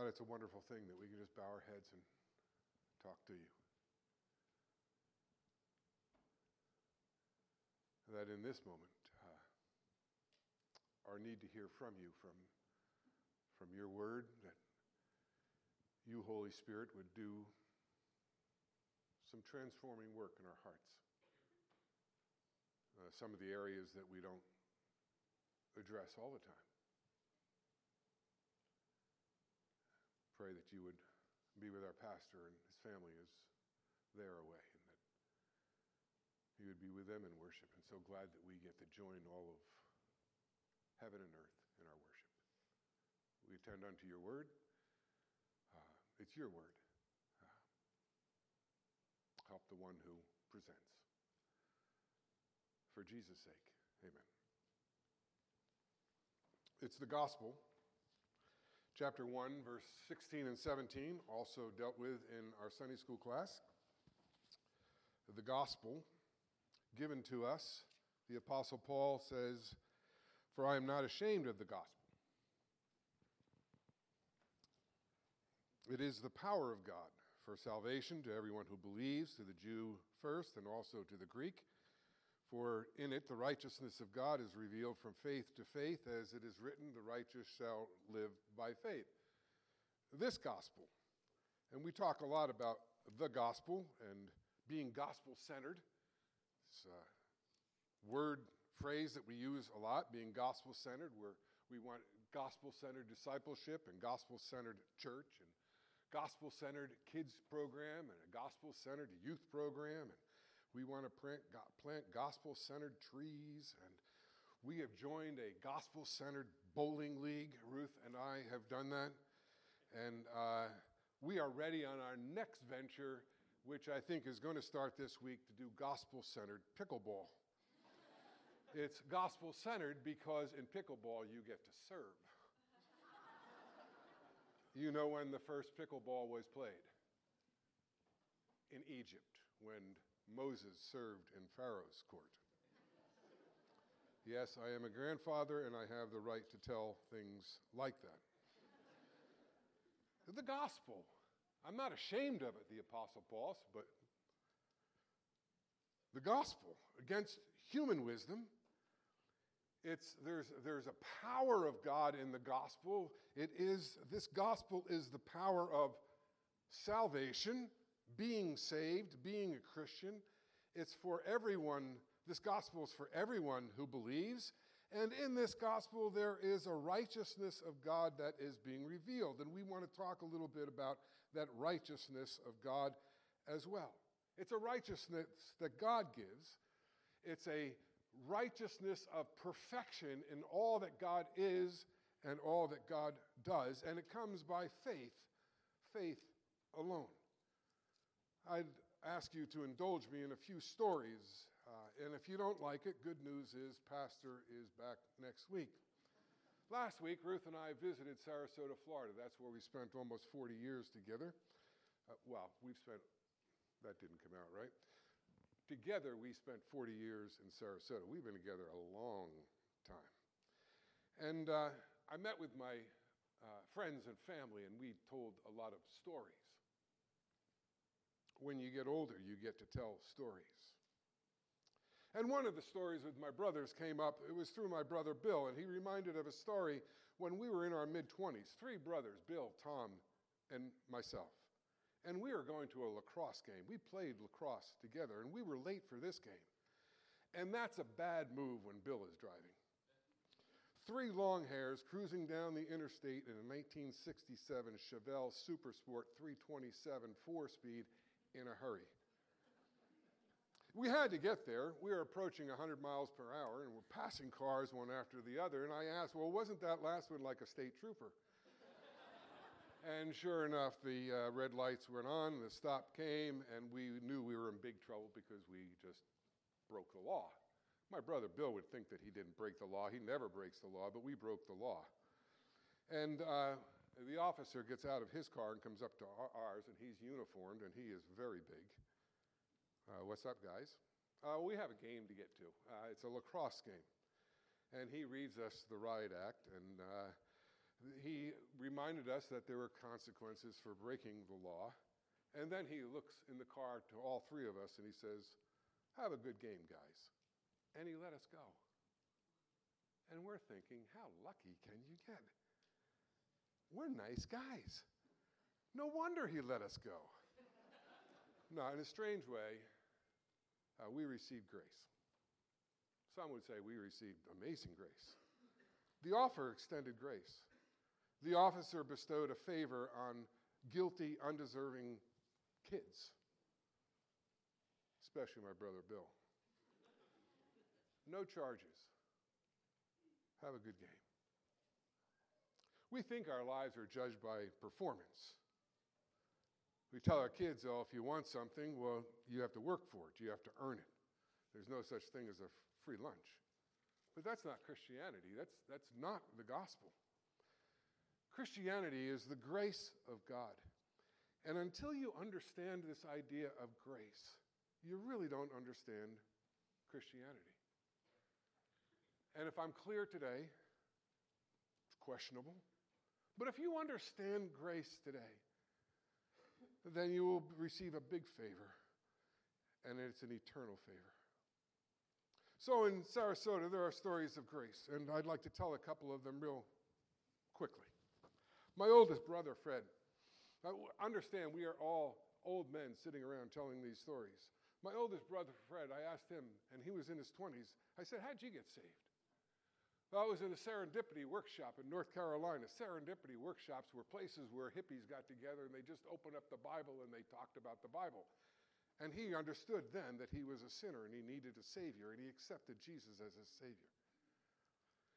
God, it's a wonderful thing that we can just bow our heads and talk to you. That in this moment, uh, our need to hear from you, from, from your word, that you, Holy Spirit, would do some transforming work in our hearts. Uh, some of the areas that we don't address all the time. Pray that you would be with our pastor and his family as they're away, and that you would be with them in worship. And so glad that we get to join all of heaven and earth in our worship. We attend unto your word. Uh, it's your word. Uh, help the one who presents. For Jesus' sake, amen. It's the gospel. Chapter 1, verse 16 and 17, also dealt with in our Sunday school class. The gospel given to us, the Apostle Paul says, For I am not ashamed of the gospel. It is the power of God for salvation to everyone who believes, to the Jew first, and also to the Greek. For in it the righteousness of God is revealed from faith to faith, as it is written, the righteous shall live by faith. This gospel, and we talk a lot about the gospel and being gospel centered. It's a word phrase that we use a lot, being gospel centered, where we want gospel centered discipleship and gospel centered church and gospel centered kids program and a gospel centered youth program. And we want to plant gospel centered trees, and we have joined a gospel centered bowling league. Ruth and I have done that. And uh, we are ready on our next venture, which I think is going to start this week to do gospel centered pickleball. it's gospel centered because in pickleball you get to serve. you know when the first pickleball was played? In Egypt, when Moses served in Pharaoh's court. Yes, I am a grandfather and I have the right to tell things like that. the gospel. I'm not ashamed of it, the Apostle Paul, but the gospel against human wisdom. It's, there's, there's a power of God in the gospel. It is, this gospel is the power of salvation being saved, being a Christian. It's for everyone. This gospel is for everyone who believes. And in this gospel, there is a righteousness of God that is being revealed. And we want to talk a little bit about that righteousness of God as well. It's a righteousness that God gives, it's a righteousness of perfection in all that God is and all that God does. And it comes by faith, faith alone. I'd ask you to indulge me in a few stories. Uh, and if you don't like it, good news is Pastor is back next week. Last week, Ruth and I visited Sarasota, Florida. That's where we spent almost 40 years together. Uh, well, we've spent, that didn't come out right. Together, we spent 40 years in Sarasota. We've been together a long time. And uh, I met with my uh, friends and family, and we told a lot of stories when you get older, you get to tell stories. And one of the stories with my brothers came up, it was through my brother Bill, and he reminded of a story when we were in our mid 20s. Three brothers, Bill, Tom, and myself. And we were going to a lacrosse game. We played lacrosse together, and we were late for this game. And that's a bad move when Bill is driving. Three long hairs cruising down the interstate in a 1967 Chevelle Supersport 327 four speed in a hurry. We had to get there. We were approaching 100 miles per hour and we're passing cars one after the other. And I asked, Well, wasn't that last one like a state trooper? and sure enough, the uh, red lights went on, the stop came, and we knew we were in big trouble because we just broke the law. My brother Bill would think that he didn't break the law. He never breaks the law, but we broke the law. And uh, the officer gets out of his car and comes up to ours, and he's uniformed and he is very big. Uh, what's up, guys? Uh, we have a game to get to. Uh, it's a lacrosse game. And he reads us the riot act, and uh, he reminded us that there were consequences for breaking the law. And then he looks in the car to all three of us and he says, Have a good game, guys. And he let us go. And we're thinking, How lucky can you get? We're nice guys. No wonder he let us go. no, in a strange way, uh, we received grace. Some would say we received amazing grace. The offer extended grace. The officer bestowed a favor on guilty, undeserving kids, especially my brother Bill. No charges. Have a good game. We think our lives are judged by performance. We tell our kids, oh, if you want something, well, you have to work for it, you have to earn it. There's no such thing as a free lunch. But that's not Christianity. That's, that's not the gospel. Christianity is the grace of God. And until you understand this idea of grace, you really don't understand Christianity. And if I'm clear today, it's questionable. But if you understand grace today, then you will receive a big favor, and it's an eternal favor. So in Sarasota, there are stories of grace, and I'd like to tell a couple of them real quickly. My oldest brother, Fred, I understand we are all old men sitting around telling these stories. My oldest brother, Fred, I asked him, and he was in his 20s, I said, How'd you get saved? I was in a serendipity workshop in North Carolina. Serendipity workshops were places where hippies got together and they just opened up the Bible and they talked about the Bible. And he understood then that he was a sinner and he needed a Savior, and he accepted Jesus as his Savior.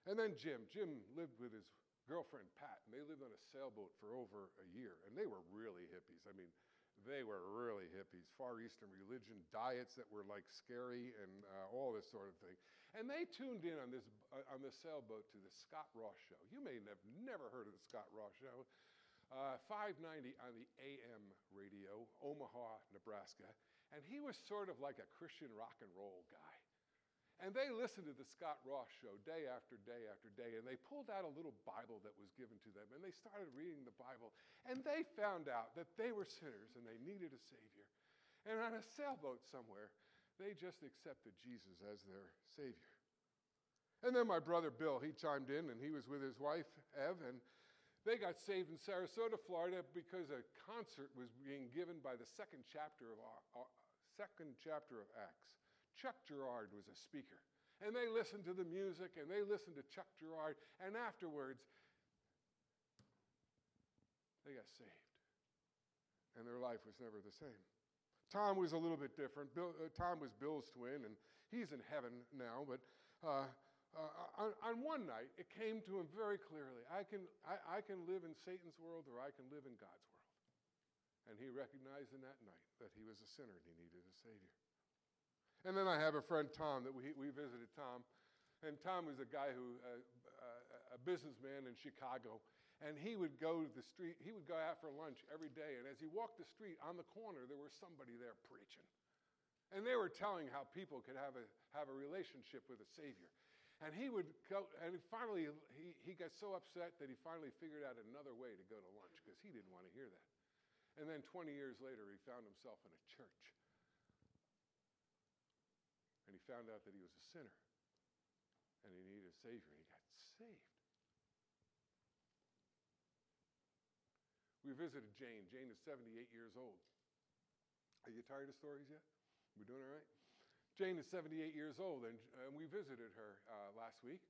And then Jim. Jim lived with his girlfriend Pat, and they lived on a sailboat for over a year, and they were really hippies. I mean, they were really hippies, Far Eastern religion, diets that were like scary, and uh, all this sort of thing. And they tuned in on this, uh, on this sailboat to the Scott Ross show. You may have never heard of the Scott Ross show. Uh, 590 on the AM radio, Omaha, Nebraska. And he was sort of like a Christian rock and roll guy. And they listened to the Scott Ross show day after day after day, and they pulled out a little Bible that was given to them, and they started reading the Bible, and they found out that they were sinners and they needed a Savior. And on a sailboat somewhere, they just accepted Jesus as their Savior. And then my brother Bill, he chimed in and he was with his wife, Ev, and they got saved in Sarasota, Florida because a concert was being given by the second chapter of, our, second chapter of Acts. Chuck Girard was a speaker. And they listened to the music and they listened to Chuck Girard. and afterwards, they got saved. And their life was never the same. Tom was a little bit different. Bill, uh, Tom was Bill's twin, and he's in heaven now. But uh, uh, on, on, one night, it came to him very clearly I can, I, I can live in Satan's world or I can live in God's world. And he recognized in that night that he was a sinner and he needed a Savior. And then I have a friend, Tom, that we, we visited Tom. And Tom was a guy who, uh, uh, a businessman in Chicago. And he would go to the street, he would go out for lunch every day. And as he walked the street on the corner, there was somebody there preaching. And they were telling how people could have a, have a relationship with a Savior. And he would go, and finally, he, he got so upset that he finally figured out another way to go to lunch because he didn't want to hear that. And then 20 years later, he found himself in a church. And he found out that he was a sinner and he needed a Savior, and he got saved. We visited Jane. Jane is 78 years old. Are you tired of stories yet? We're doing all right? Jane is 78 years old, and, and we visited her uh, last week.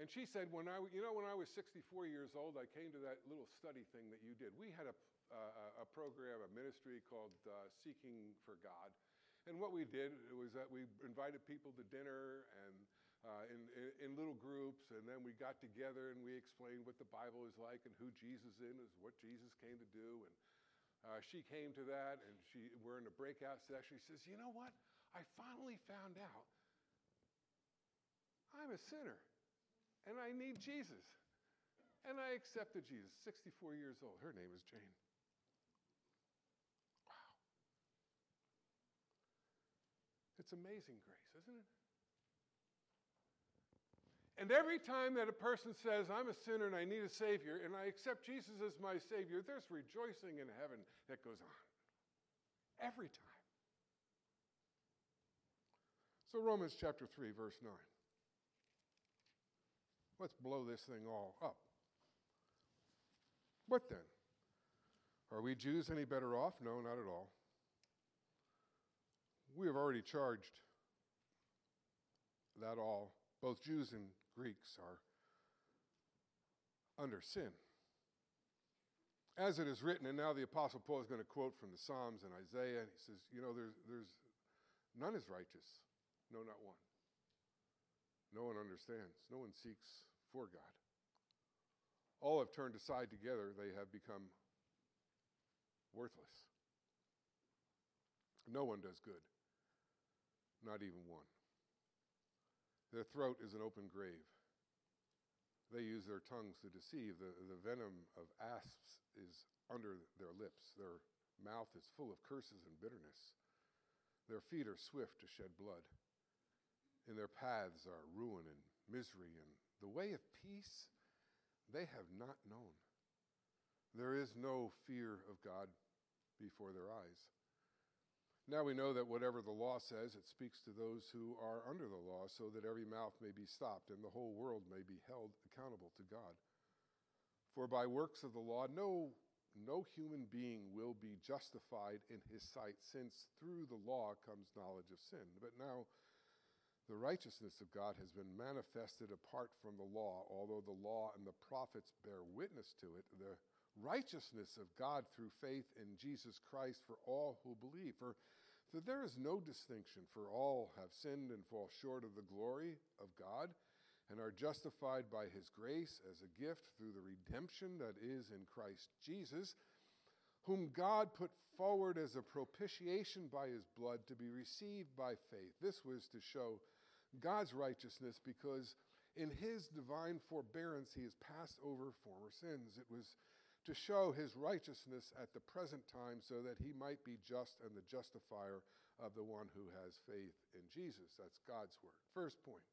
And she said, when I, you know, when I was 64 years old, I came to that little study thing that you did. We had a, uh, a program, a ministry called uh, Seeking for God. And what we did was that we invited people to dinner and uh, in, in, in, little groups, and then we got together and we explained what the Bible is like and who Jesus is, and what Jesus came to do. And uh, she came to that, and she, we're in a breakout session. She says, You know what? I finally found out I'm a sinner and I need Jesus. And I accepted Jesus, 64 years old. Her name is Jane. Wow. It's amazing grace, isn't it? And every time that a person says, I'm a sinner and I need a Savior, and I accept Jesus as my Savior, there's rejoicing in heaven that goes on. Every time. So, Romans chapter 3, verse 9. Let's blow this thing all up. What then? Are we Jews any better off? No, not at all. We have already charged that all, both Jews and Greeks, are under sin. As it is written, and now the Apostle Paul is going to quote from the Psalms and Isaiah, and he says, You know, there's, there's none is righteous, no, not one. No one understands, no one seeks for God. All have turned aside together, they have become worthless. No one does good, not even one. Their throat is an open grave. They use their tongues to deceive. The, the venom of asps is under their lips. Their mouth is full of curses and bitterness. Their feet are swift to shed blood. In their paths are ruin and misery, and the way of peace they have not known. There is no fear of God before their eyes. Now we know that whatever the law says, it speaks to those who are under the law, so that every mouth may be stopped and the whole world may be held accountable to God. For by works of the law, no, no human being will be justified in his sight, since through the law comes knowledge of sin. But now the righteousness of God has been manifested apart from the law, although the law and the prophets bear witness to it. The righteousness of God through faith in Jesus Christ for all who believe. For that there is no distinction, for all have sinned and fall short of the glory of God and are justified by his grace as a gift through the redemption that is in Christ Jesus, whom God put forward as a propitiation by his blood to be received by faith. This was to show God's righteousness because in his divine forbearance he has passed over former sins. It was to show his righteousness at the present time so that he might be just and the justifier of the one who has faith in Jesus. That's God's word. First point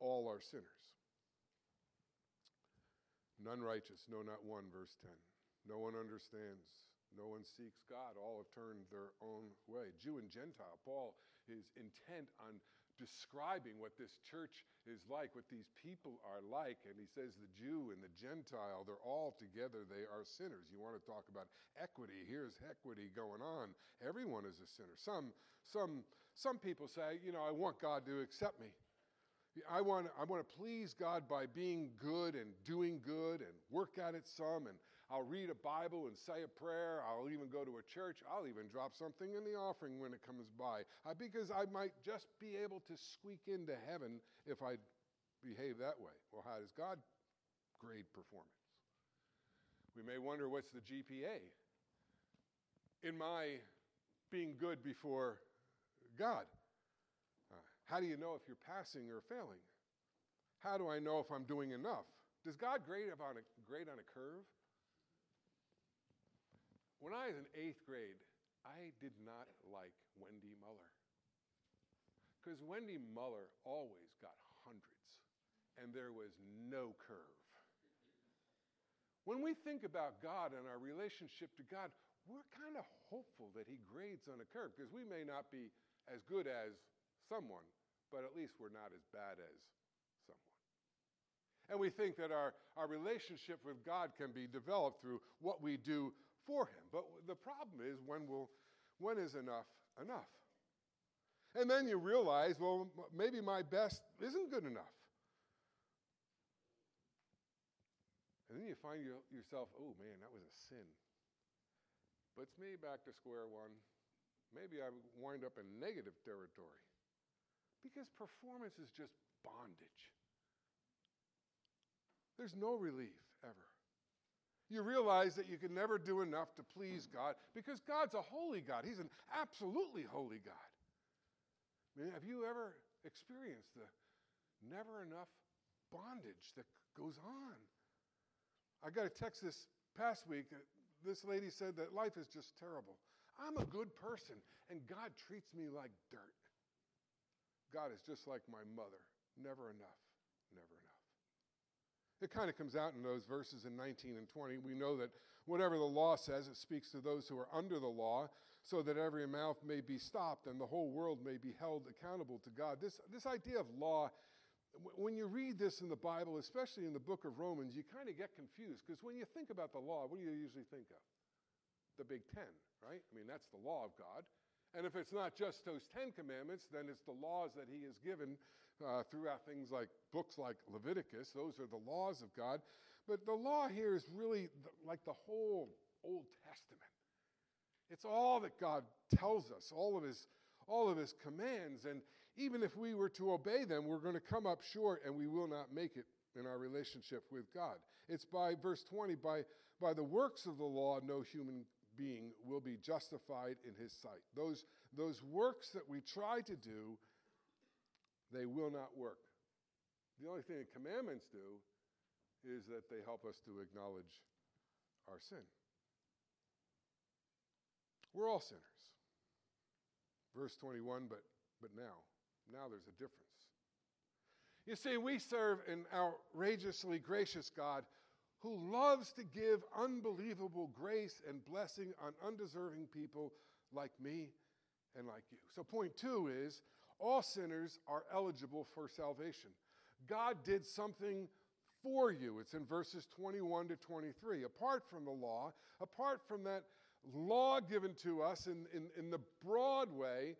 all are sinners. None righteous, no, not one, verse 10. No one understands. No one seeks God. All have turned their own way. Jew and Gentile. Paul is intent on describing what this church is like, what these people are like. And he says the Jew and the Gentile, they're all together, they are sinners. You want to talk about equity? Here's equity going on. Everyone is a sinner. Some, some, some people say, you know, I want God to accept me. I want, I want to please God by being good and doing good and work at it some and I'll read a Bible and say a prayer. I'll even go to a church. I'll even drop something in the offering when it comes by uh, because I might just be able to squeak into heaven if I behave that way. Well, how does God grade performance? We may wonder what's the GPA in my being good before God? Uh, how do you know if you're passing or failing? How do I know if I'm doing enough? Does God grade on a, grade on a curve? When I was in eighth grade, I did not like Wendy Muller. Because Wendy Muller always got hundreds, and there was no curve. When we think about God and our relationship to God, we're kind of hopeful that He grades on a curve because we may not be as good as someone, but at least we're not as bad as someone. And we think that our, our relationship with God can be developed through what we do for him. But the problem is when will when is enough enough? And then you realize, well, maybe my best isn't good enough. And then you find yourself, oh man, that was a sin. Puts me back to square one. Maybe I wind up in negative territory. Because performance is just bondage. There's no relief ever. You realize that you can never do enough to please God because God's a holy God. He's an absolutely holy God. I mean, have you ever experienced the never enough bondage that goes on? I got a text this past week. This lady said that life is just terrible. I'm a good person, and God treats me like dirt. God is just like my mother, never enough, never enough. It kind of comes out in those verses in 19 and 20. We know that whatever the law says, it speaks to those who are under the law, so that every mouth may be stopped and the whole world may be held accountable to God. This, this idea of law, when you read this in the Bible, especially in the book of Romans, you kind of get confused because when you think about the law, what do you usually think of? The Big Ten, right? I mean, that's the law of God. And if it's not just those Ten Commandments, then it's the laws that He has given uh, throughout things like books like Leviticus. Those are the laws of God. But the law here is really the, like the whole Old Testament. It's all that God tells us, all of His, all of His commands. And even if we were to obey them, we're going to come up short and we will not make it in our relationship with God. It's by verse 20, by, by the works of the law, no human being will be justified in his sight. Those, those works that we try to do, they will not work. The only thing the commandments do is that they help us to acknowledge our sin. We're all sinners. Verse 21, but, but now, now there's a difference. You see, we serve an outrageously gracious God who loves to give unbelievable grace and blessing on undeserving people like me and like you. So, point two is all sinners are eligible for salvation. God did something for you. It's in verses 21 to 23. Apart from the law, apart from that law given to us in, in, in the broad way,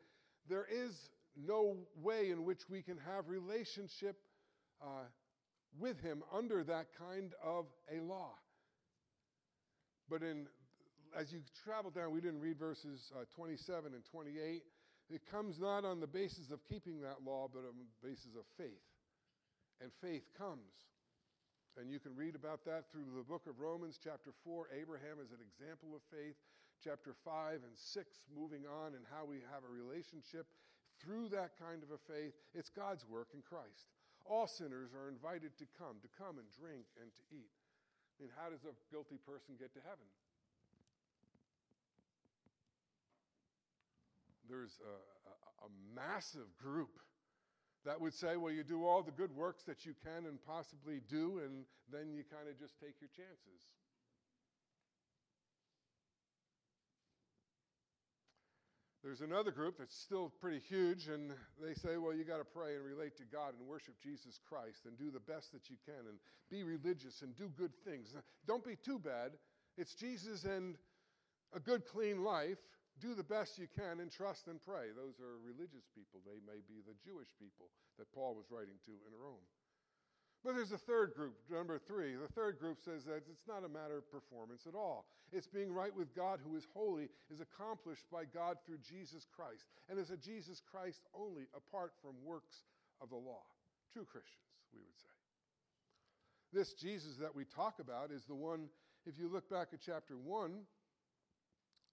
there is no way in which we can have relationship uh, with him under that kind of a law. But in, as you travel down, we didn't read verses uh, 27 and 28. It comes not on the basis of keeping that law, but on the basis of faith. And faith comes. And you can read about that through the book of Romans, chapter 4. Abraham is an example of faith. Chapter 5 and 6, moving on, and how we have a relationship through that kind of a faith. It's God's work in Christ. All sinners are invited to come, to come and drink and to eat. I mean, how does a guilty person get to heaven? There's a, a, a massive group that would say, well, you do all the good works that you can and possibly do, and then you kind of just take your chances. There's another group that's still pretty huge, and they say, well, you got to pray and relate to God and worship Jesus Christ and do the best that you can and be religious and do good things. Don't be too bad. It's Jesus and a good, clean life. Do the best you can and trust and pray. Those are religious people. They may be the Jewish people that Paul was writing to in Rome. But there's a third group, number three. The third group says that it's not a matter of performance at all. It's being right with God, who is holy, is accomplished by God through Jesus Christ, and is a Jesus Christ only apart from works of the law. True Christians, we would say. This Jesus that we talk about is the one, if you look back at chapter 1,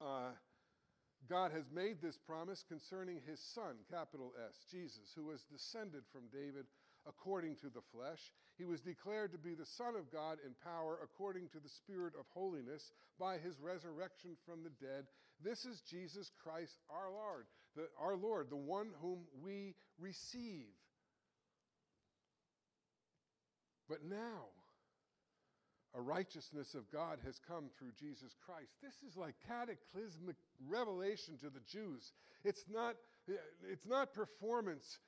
uh, God has made this promise concerning his son, capital S, Jesus, who was descended from David according to the flesh. He was declared to be the Son of God in power according to the Spirit of holiness by his resurrection from the dead. This is Jesus Christ our Lord, the, our Lord, the one whom we receive. But now, a righteousness of God has come through Jesus Christ. This is like cataclysmic revelation to the Jews. It's not, it's not performance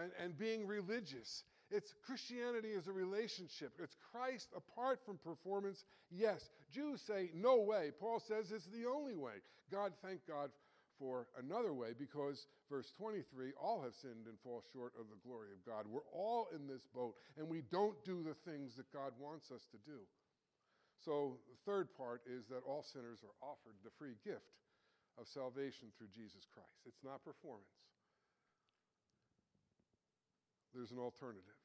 and, and being religious. It's Christianity is a relationship. It's Christ apart from performance. Yes. Jews say, no way. Paul says it's the only way. God, thank God for another way because, verse 23, all have sinned and fall short of the glory of God. We're all in this boat and we don't do the things that God wants us to do. So, the third part is that all sinners are offered the free gift of salvation through Jesus Christ. It's not performance there's an alternative.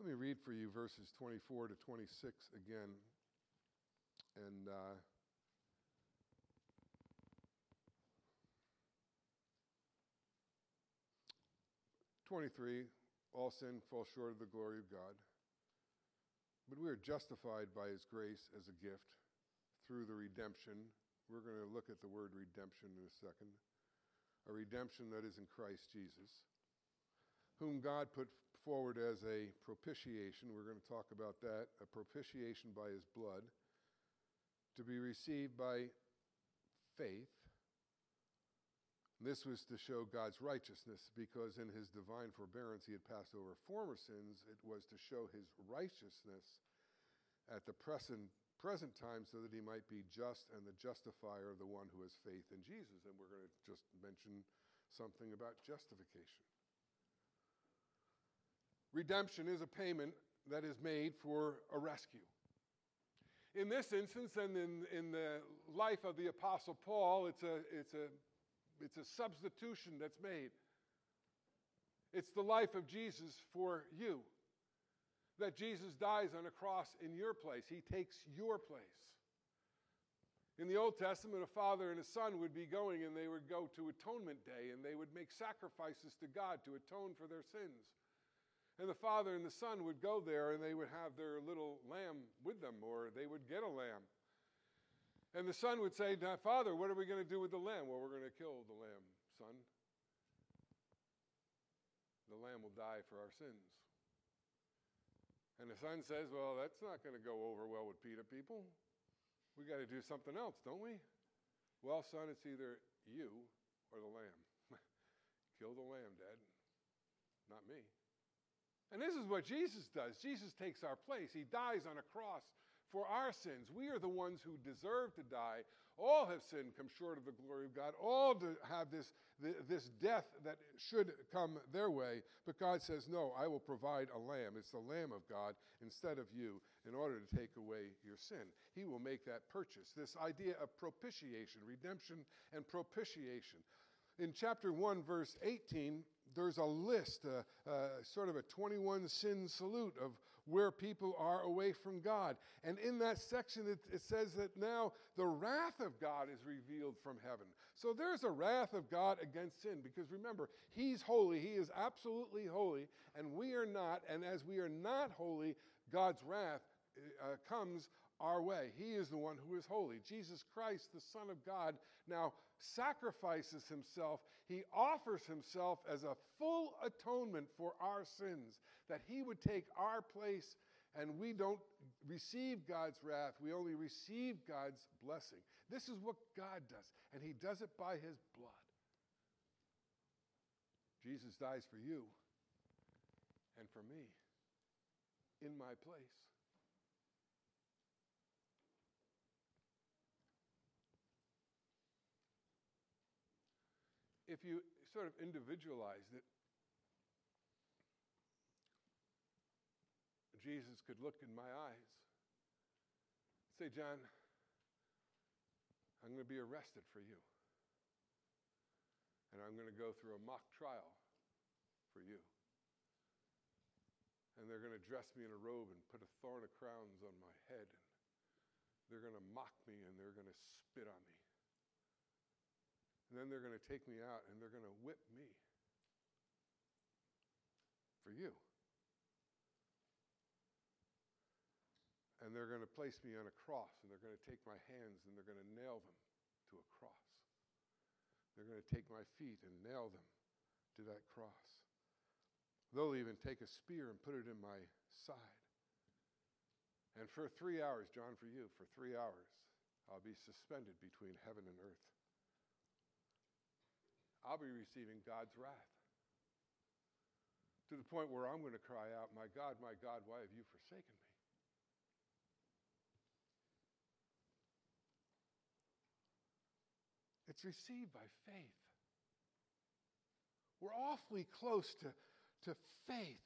Let me read for you verses 24 to 26 again. And uh, Twenty-three, all sin falls short of the glory of God, but we are justified by His grace as a gift through the redemption. We're going to look at the word redemption in a second. A redemption that is in Christ Jesus whom God put forward as a propitiation. We're going to talk about that a propitiation by his blood to be received by faith. This was to show God's righteousness because in his divine forbearance he had passed over former sins. It was to show his righteousness at the present, present time so that he might be just and the justifier of the one who has faith in Jesus. And we're going to just mention something about justification. Redemption is a payment that is made for a rescue. In this instance, and in, in the life of the Apostle Paul, it's a, it's a it's a substitution that's made. It's the life of Jesus for you. That Jesus dies on a cross in your place, He takes your place. In the Old Testament, a father and a son would be going and they would go to Atonement Day and they would make sacrifices to God to atone for their sins. And the father and the son would go there and they would have their little lamb with them or they would get a lamb. And the son would say, Father, what are we going to do with the lamb? Well, we're going to kill the lamb, son. The lamb will die for our sins. And the son says, Well, that's not going to go over well with PETA people. We got to do something else, don't we? Well, son, it's either you or the lamb. Kill the lamb, Dad. Not me. And this is what Jesus does. Jesus takes our place. He dies on a cross for our sins. We are the ones who deserve to die. All have sinned, come short of the glory of God. All have this, this death that should come their way. But God says, No, I will provide a lamb. It's the Lamb of God instead of you in order to take away your sin. He will make that purchase. This idea of propitiation, redemption, and propitiation. In chapter 1, verse 18, there's a list, uh, uh, sort of a 21 sin salute of where people are away from God. And in that section, it, it, says that now the wrath of God is revealed from heaven. So there's a wrath of God against sin because remember, He's holy, He is absolutely holy, and we are not. And as we are not holy, God's wrath uh, comes our way. He is the one who is holy. Jesus Christ, the Son of God, now sacrifices himself. He offers himself as a full atonement for our sins, that he would take our place and we don't receive God's wrath. We only receive God's blessing. This is what God does, and he does it by his blood. Jesus dies for you and for me in my place. If you sort of individualized it, Jesus could look in my eyes, say, John, I'm going to be arrested for you. And I'm going to go through a mock trial for you. And they're going to dress me in a robe and put a thorn of crowns on my head. And they're going to mock me and they're going to spit on me. And then they're going to take me out and they're going to whip me for you. And they're going to place me on a cross and they're going to take my hands and they're going to nail them to a cross. They're going to take my feet and nail them to that cross. They'll even take a spear and put it in my side. And for three hours, John, for you, for three hours, I'll be suspended between heaven and earth. I'll be receiving God's wrath. To the point where I'm going to cry out, My God, my God, why have you forsaken me? It's received by faith. We're awfully close to, to faith.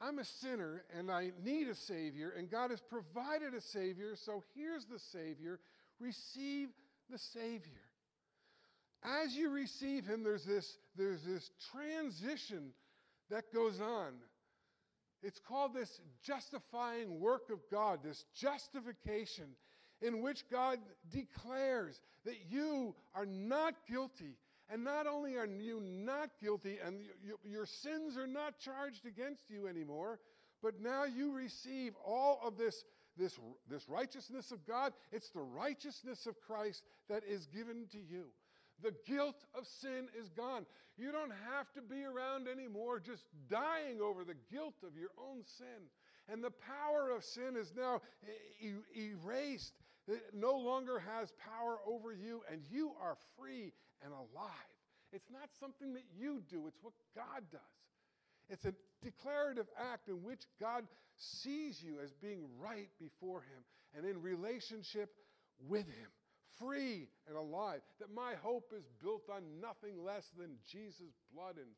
I'm a sinner and I need a Savior, and God has provided a Savior, so here's the Savior. Receive the Savior as you receive him, there's this, there's this transition that goes on. It's called this justifying work of God, this justification in which God declares that you are not guilty. And not only are you not guilty and you, your sins are not charged against you anymore, but now you receive all of this, this, this righteousness of God. It's the righteousness of Christ that is given to you. The guilt of sin is gone. You don't have to be around anymore just dying over the guilt of your own sin. And the power of sin is now erased. It no longer has power over you, and you are free and alive. It's not something that you do, it's what God does. It's a declarative act in which God sees you as being right before Him and in relationship with Him, free and alive. That my hope is built on nothing less than Jesus' blood and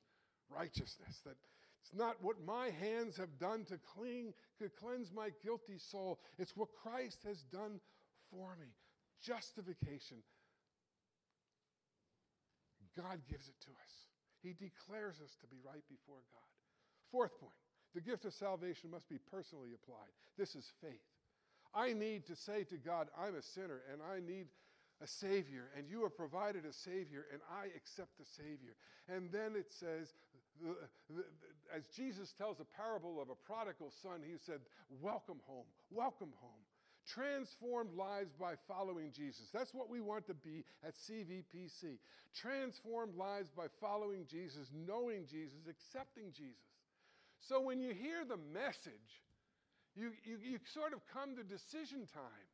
righteousness. That it's not what my hands have done to clean, to cleanse my guilty soul. It's what Christ has done for me. Justification. God gives it to us. He declares us to be right before God. Fourth point the gift of salvation must be personally applied. This is faith. I need to say to God, I'm a sinner and I need a Savior, and you have provided a Savior, and I accept the Savior. And then it says, as Jesus tells a parable of a prodigal son, he said, Welcome home, welcome home. Transformed lives by following Jesus. That's what we want to be at CVPC. Transformed lives by following Jesus, knowing Jesus, accepting Jesus. So when you hear the message, you, you, you sort of come to decision time.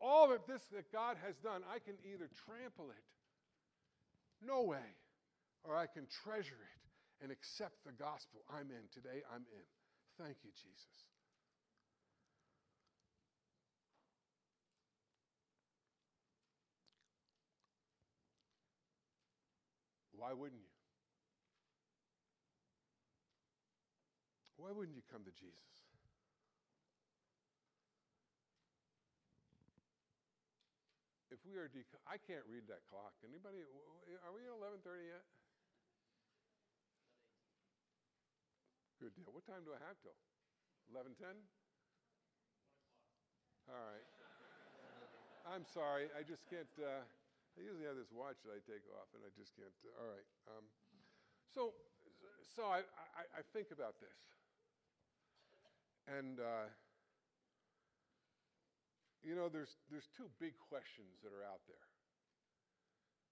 All of this that God has done, I can either trample it, no way, or I can treasure it and accept the gospel. I'm in. Today, I'm in. Thank you, Jesus. Why wouldn't you? Why wouldn't you come to Jesus? If we are, I can't read that clock. Anybody? Are we at 11:30 yet? Good deal. What time do I have till? 11:10. All right. I'm sorry. I just can't. Uh, I usually have this watch that I take off, and I just can't. Uh, all right. Um, so, so I, I, I think about this. And, uh, you know, there's, there's two big questions that are out there.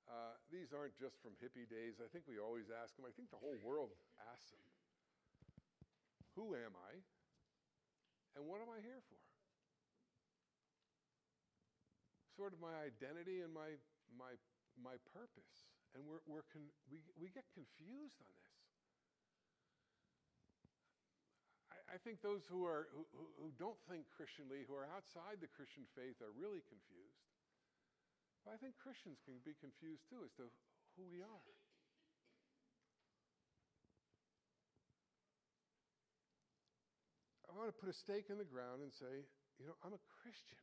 Uh, these aren't just from hippie days. I think we always ask them. I think the whole world asks them Who am I? And what am I here for? Sort of my identity and my, my, my purpose. And we're, we're con- we, we get confused on this. I think those who, are, who, who don't think Christianly, who are outside the Christian faith, are really confused. But I think Christians can be confused too as to who we are. I want to put a stake in the ground and say, you know, I'm a Christian.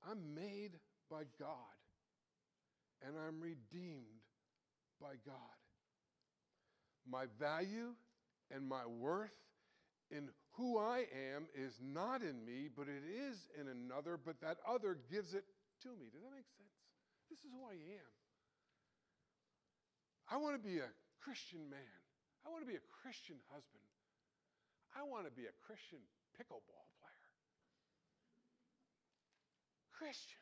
I'm made by God, and I'm redeemed by God. My value and my worth in who I am is not in me, but it is in another, but that other gives it to me. Does that make sense? This is who I am. I want to be a Christian man. I want to be a Christian husband. I want to be a Christian pickleball player. Christian.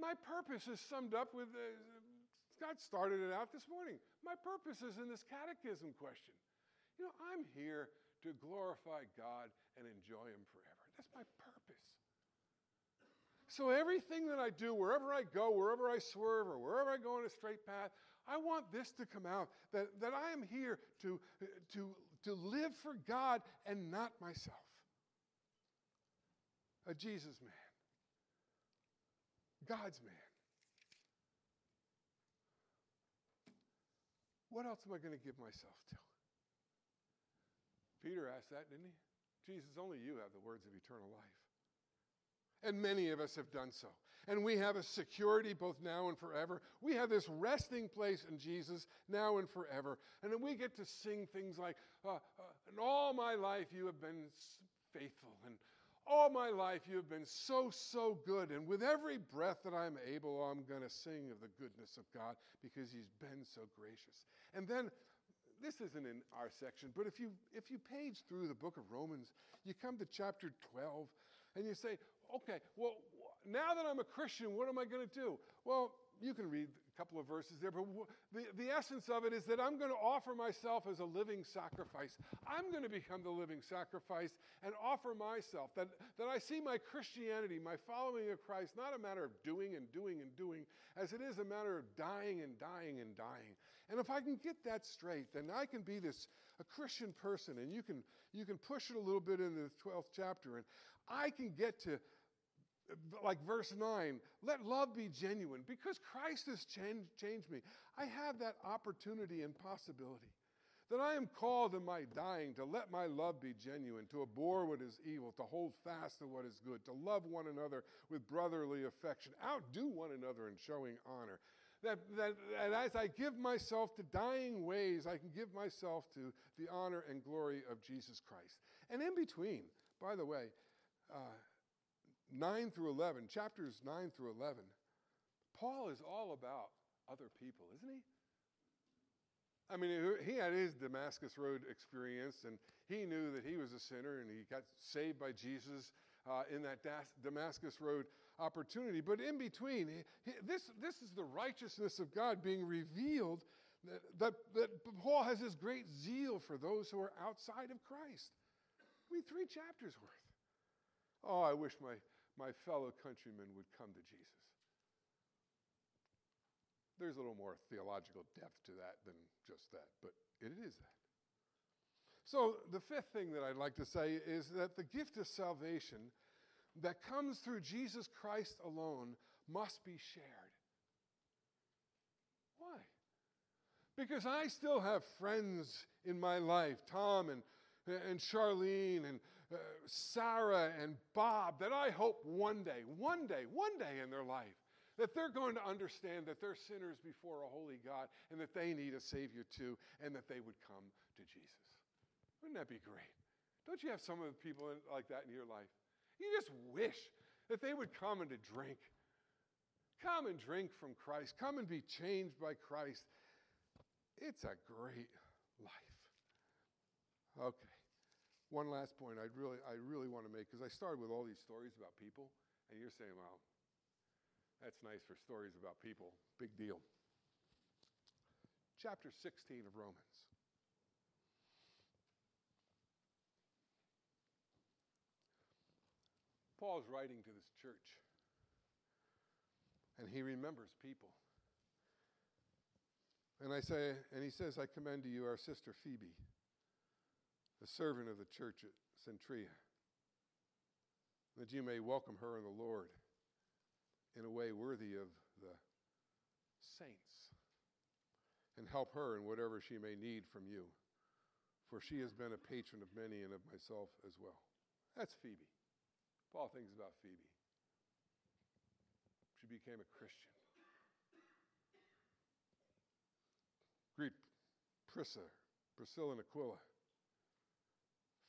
My purpose is summed up with uh, God started it out this morning. My purpose is in this catechism question. You know, I'm here to glorify God and enjoy Him forever. That's my purpose. So everything that I do, wherever I go, wherever I swerve, or wherever I go on a straight path, I want this to come out that, that I am here to, to, to live for God and not myself. A Jesus man, God's man. What else am I going to give myself to? Peter asked that, didn't he? Jesus, only you have the words of eternal life. And many of us have done so. And we have a security both now and forever. We have this resting place in Jesus now and forever. And then we get to sing things like, uh, uh, And all my life you have been faithful. And all my life you have been so, so good. And with every breath that I'm able, I'm going to sing of the goodness of God because He's been so gracious. And then, this isn't in our section, but if you, if you page through the book of Romans, you come to chapter 12 and you say, okay, well, now that I'm a Christian, what am I going to do? Well, you can read couple of verses there, but the, the essence of it is that I'm going to offer myself as a living sacrifice. I'm going to become the living sacrifice and offer myself. That, that I see my Christianity, my following of Christ, not a matter of doing and doing and doing, as it is a matter of dying and dying and dying. And if I can get that straight, then I can be this a Christian person, and you can you can push it a little bit into the 12th chapter, and I can get to like verse 9, let love be genuine because Christ has changed, changed me. I have that opportunity and possibility that I am called in my dying to let my love be genuine, to abhor what is evil, to hold fast to what is good, to love one another with brotherly affection, outdo one another in showing honor. That, that, that as I give myself to dying ways, I can give myself to the honor and glory of Jesus Christ. And in between, by the way, uh, 9 through 11, chapters 9 through 11, Paul is all about other people, isn't he? I mean, he had his Damascus Road experience, and he knew that he was a sinner, and he got saved by Jesus uh, in that Damascus Road opportunity. But in between, he, this, this is the righteousness of God being revealed that, that, that Paul has this great zeal for those who are outside of Christ. I mean, three chapters worth. Oh, I wish my, my fellow countrymen would come to Jesus. There's a little more theological depth to that than just that, but it is that. So, the fifth thing that I'd like to say is that the gift of salvation that comes through Jesus Christ alone must be shared. Why? Because I still have friends in my life, Tom and, and Charlene and uh, Sarah and Bob that I hope one day, one day, one day in their life, that they're going to understand that they're sinners before a holy God and that they need a Savior too, and that they would come to Jesus. Wouldn't that be great? Don't you have some of the people like that in your life? You just wish that they would come and to drink. Come and drink from Christ. Come and be changed by Christ. It's a great life. Okay. One last point I really, I really want to make, because I started with all these stories about people, and you're saying, well, that's nice for stories about people. Big deal. Chapter 16 of Romans. Paul's writing to this church, and he remembers people. And I say, and he says, I commend to you our sister Phoebe servant of the church at Cenchreae, that you may welcome her in the Lord in a way worthy of the saints, and help her in whatever she may need from you, for she has been a patron of many and of myself as well. That's Phoebe. Paul thinks about Phoebe. She became a Christian. Greet Prisca, Priscilla and Aquila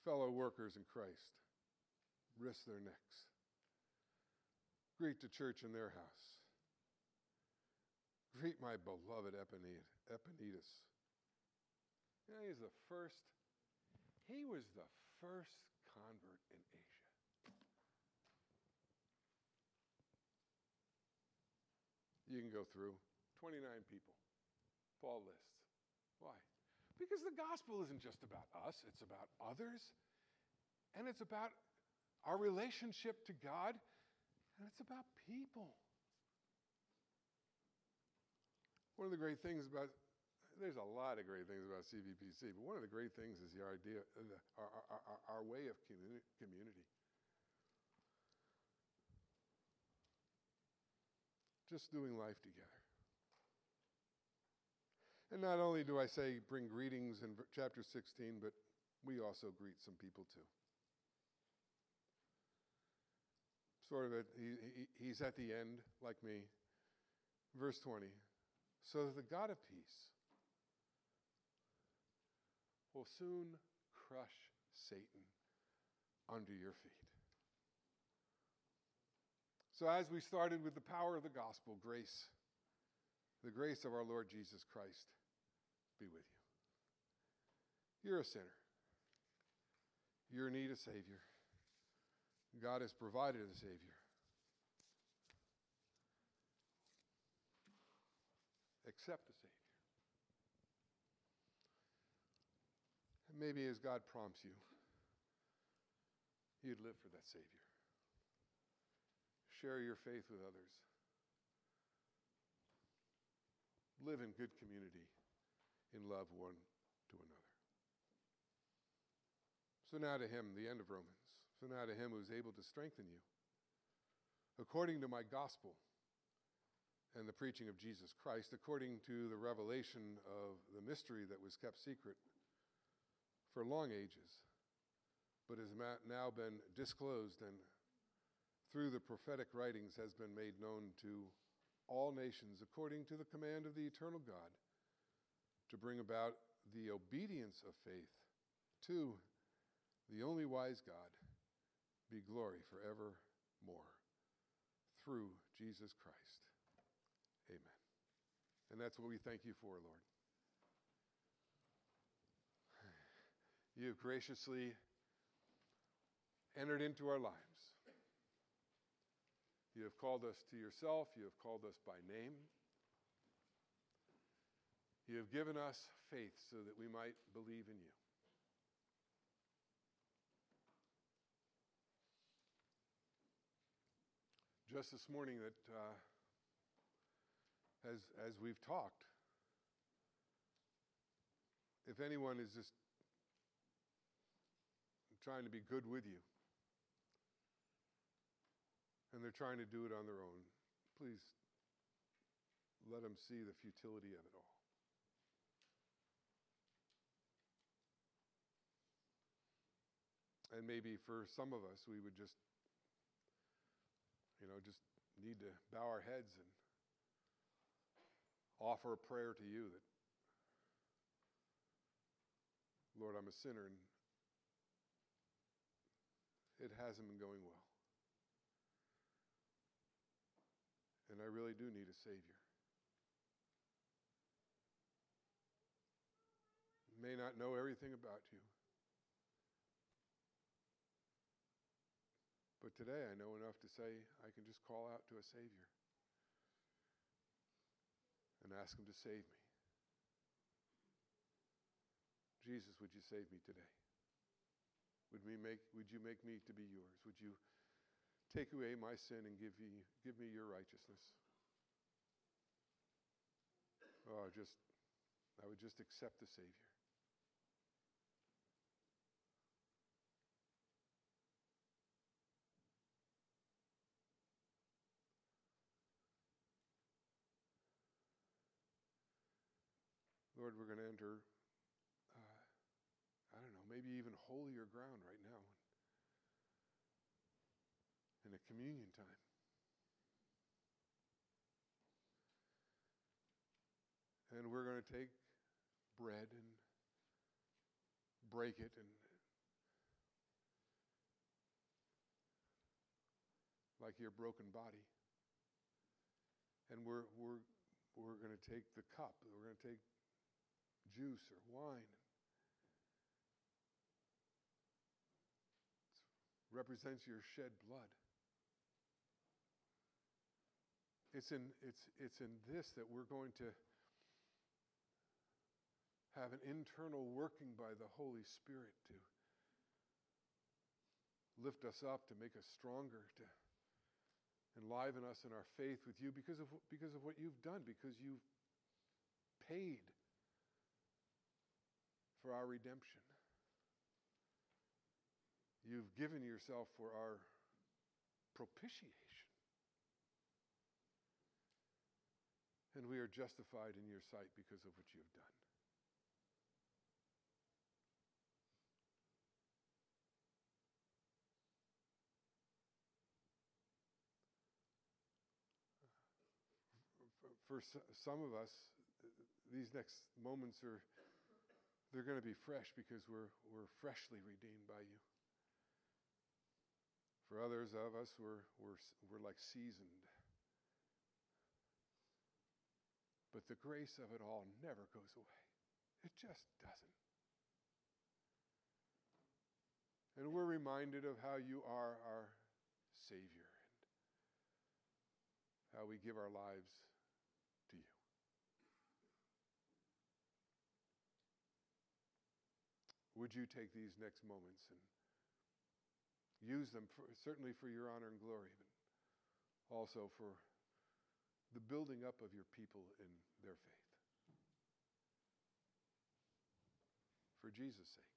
fellow workers in Christ risk their necks. Greet the church in their house. Greet my beloved Epaenetus. You know, he's the first, he was the first convert in Asia. You can go through 29 people. Paul lists. Why? Because the gospel isn't just about us, it's about others, and it's about our relationship to God, and it's about people. One of the great things about there's a lot of great things about CVPC, but one of the great things is the idea, uh, the, our, our, our, way of community. Just doing life together. And not only do I say bring greetings in chapter 16, but we also greet some people too. Sort of, at, he, he, he's at the end, like me. Verse 20. So that the God of peace will soon crush Satan under your feet. So, as we started with the power of the gospel, grace, the grace of our Lord Jesus Christ be with you. You're a sinner. You're in need of Savior. God has provided a Savior. Accept the Savior. And maybe as God prompts you, you'd live for that Savior. Share your faith with others. Live in good community in love one to another. So now to him, the end of Romans. So now to him who's able to strengthen you, according to my gospel and the preaching of Jesus Christ, according to the revelation of the mystery that was kept secret for long ages, but has now been disclosed and through the prophetic writings has been made known to all nations according to the command of the eternal God to bring about the obedience of faith to the only wise God be glory forevermore through Jesus Christ. Amen. And that's what we thank you for, Lord. You have graciously entered into our lives. You have called us to yourself. You have called us by name. You have given us faith so that we might believe in you. Just this morning, that uh, as as we've talked, if anyone is just trying to be good with you, and they're trying to do it on their own, please let them see the futility of it all. And maybe for some of us, we would just, you know, just need to bow our heads and offer a prayer to you that, Lord, I'm a sinner and it hasn't been going well. And I really do need a Savior. May not know everything about you. Today I know enough to say I can just call out to a Savior and ask Him to save me. Jesus, would you save me today? Would, we make, would you make me to be yours? Would you Take away my sin and give me, give me your righteousness. Oh, just, I would just accept the Savior. Lord, we're going to enter, uh, I don't know, maybe even holier ground right now in a communion time. And we're going to take bread and break it and like your broken body. And we're, we're, we're going to take the cup, we're going to take juice or wine. It represents your shed blood. It's in, it's, it's in this that we're going to have an internal working by the Holy Spirit to lift us up, to make us stronger, to enliven us in our faith with you because of, because of what you've done, because you've paid for our redemption. You've given yourself for our propitiation. and we are justified in your sight because of what you have done. For some of us, these next moments are they're going to be fresh because we're, we're freshly redeemed by you. For others of us, we're, we're, we're like seasoned But the grace of it all never goes away. It just doesn't. And we're reminded of how you are our Savior and how we give our lives to you. Would you take these next moments and use them for, certainly for your honor and glory, but also for the building up of your people in their faith. For Jesus' sake.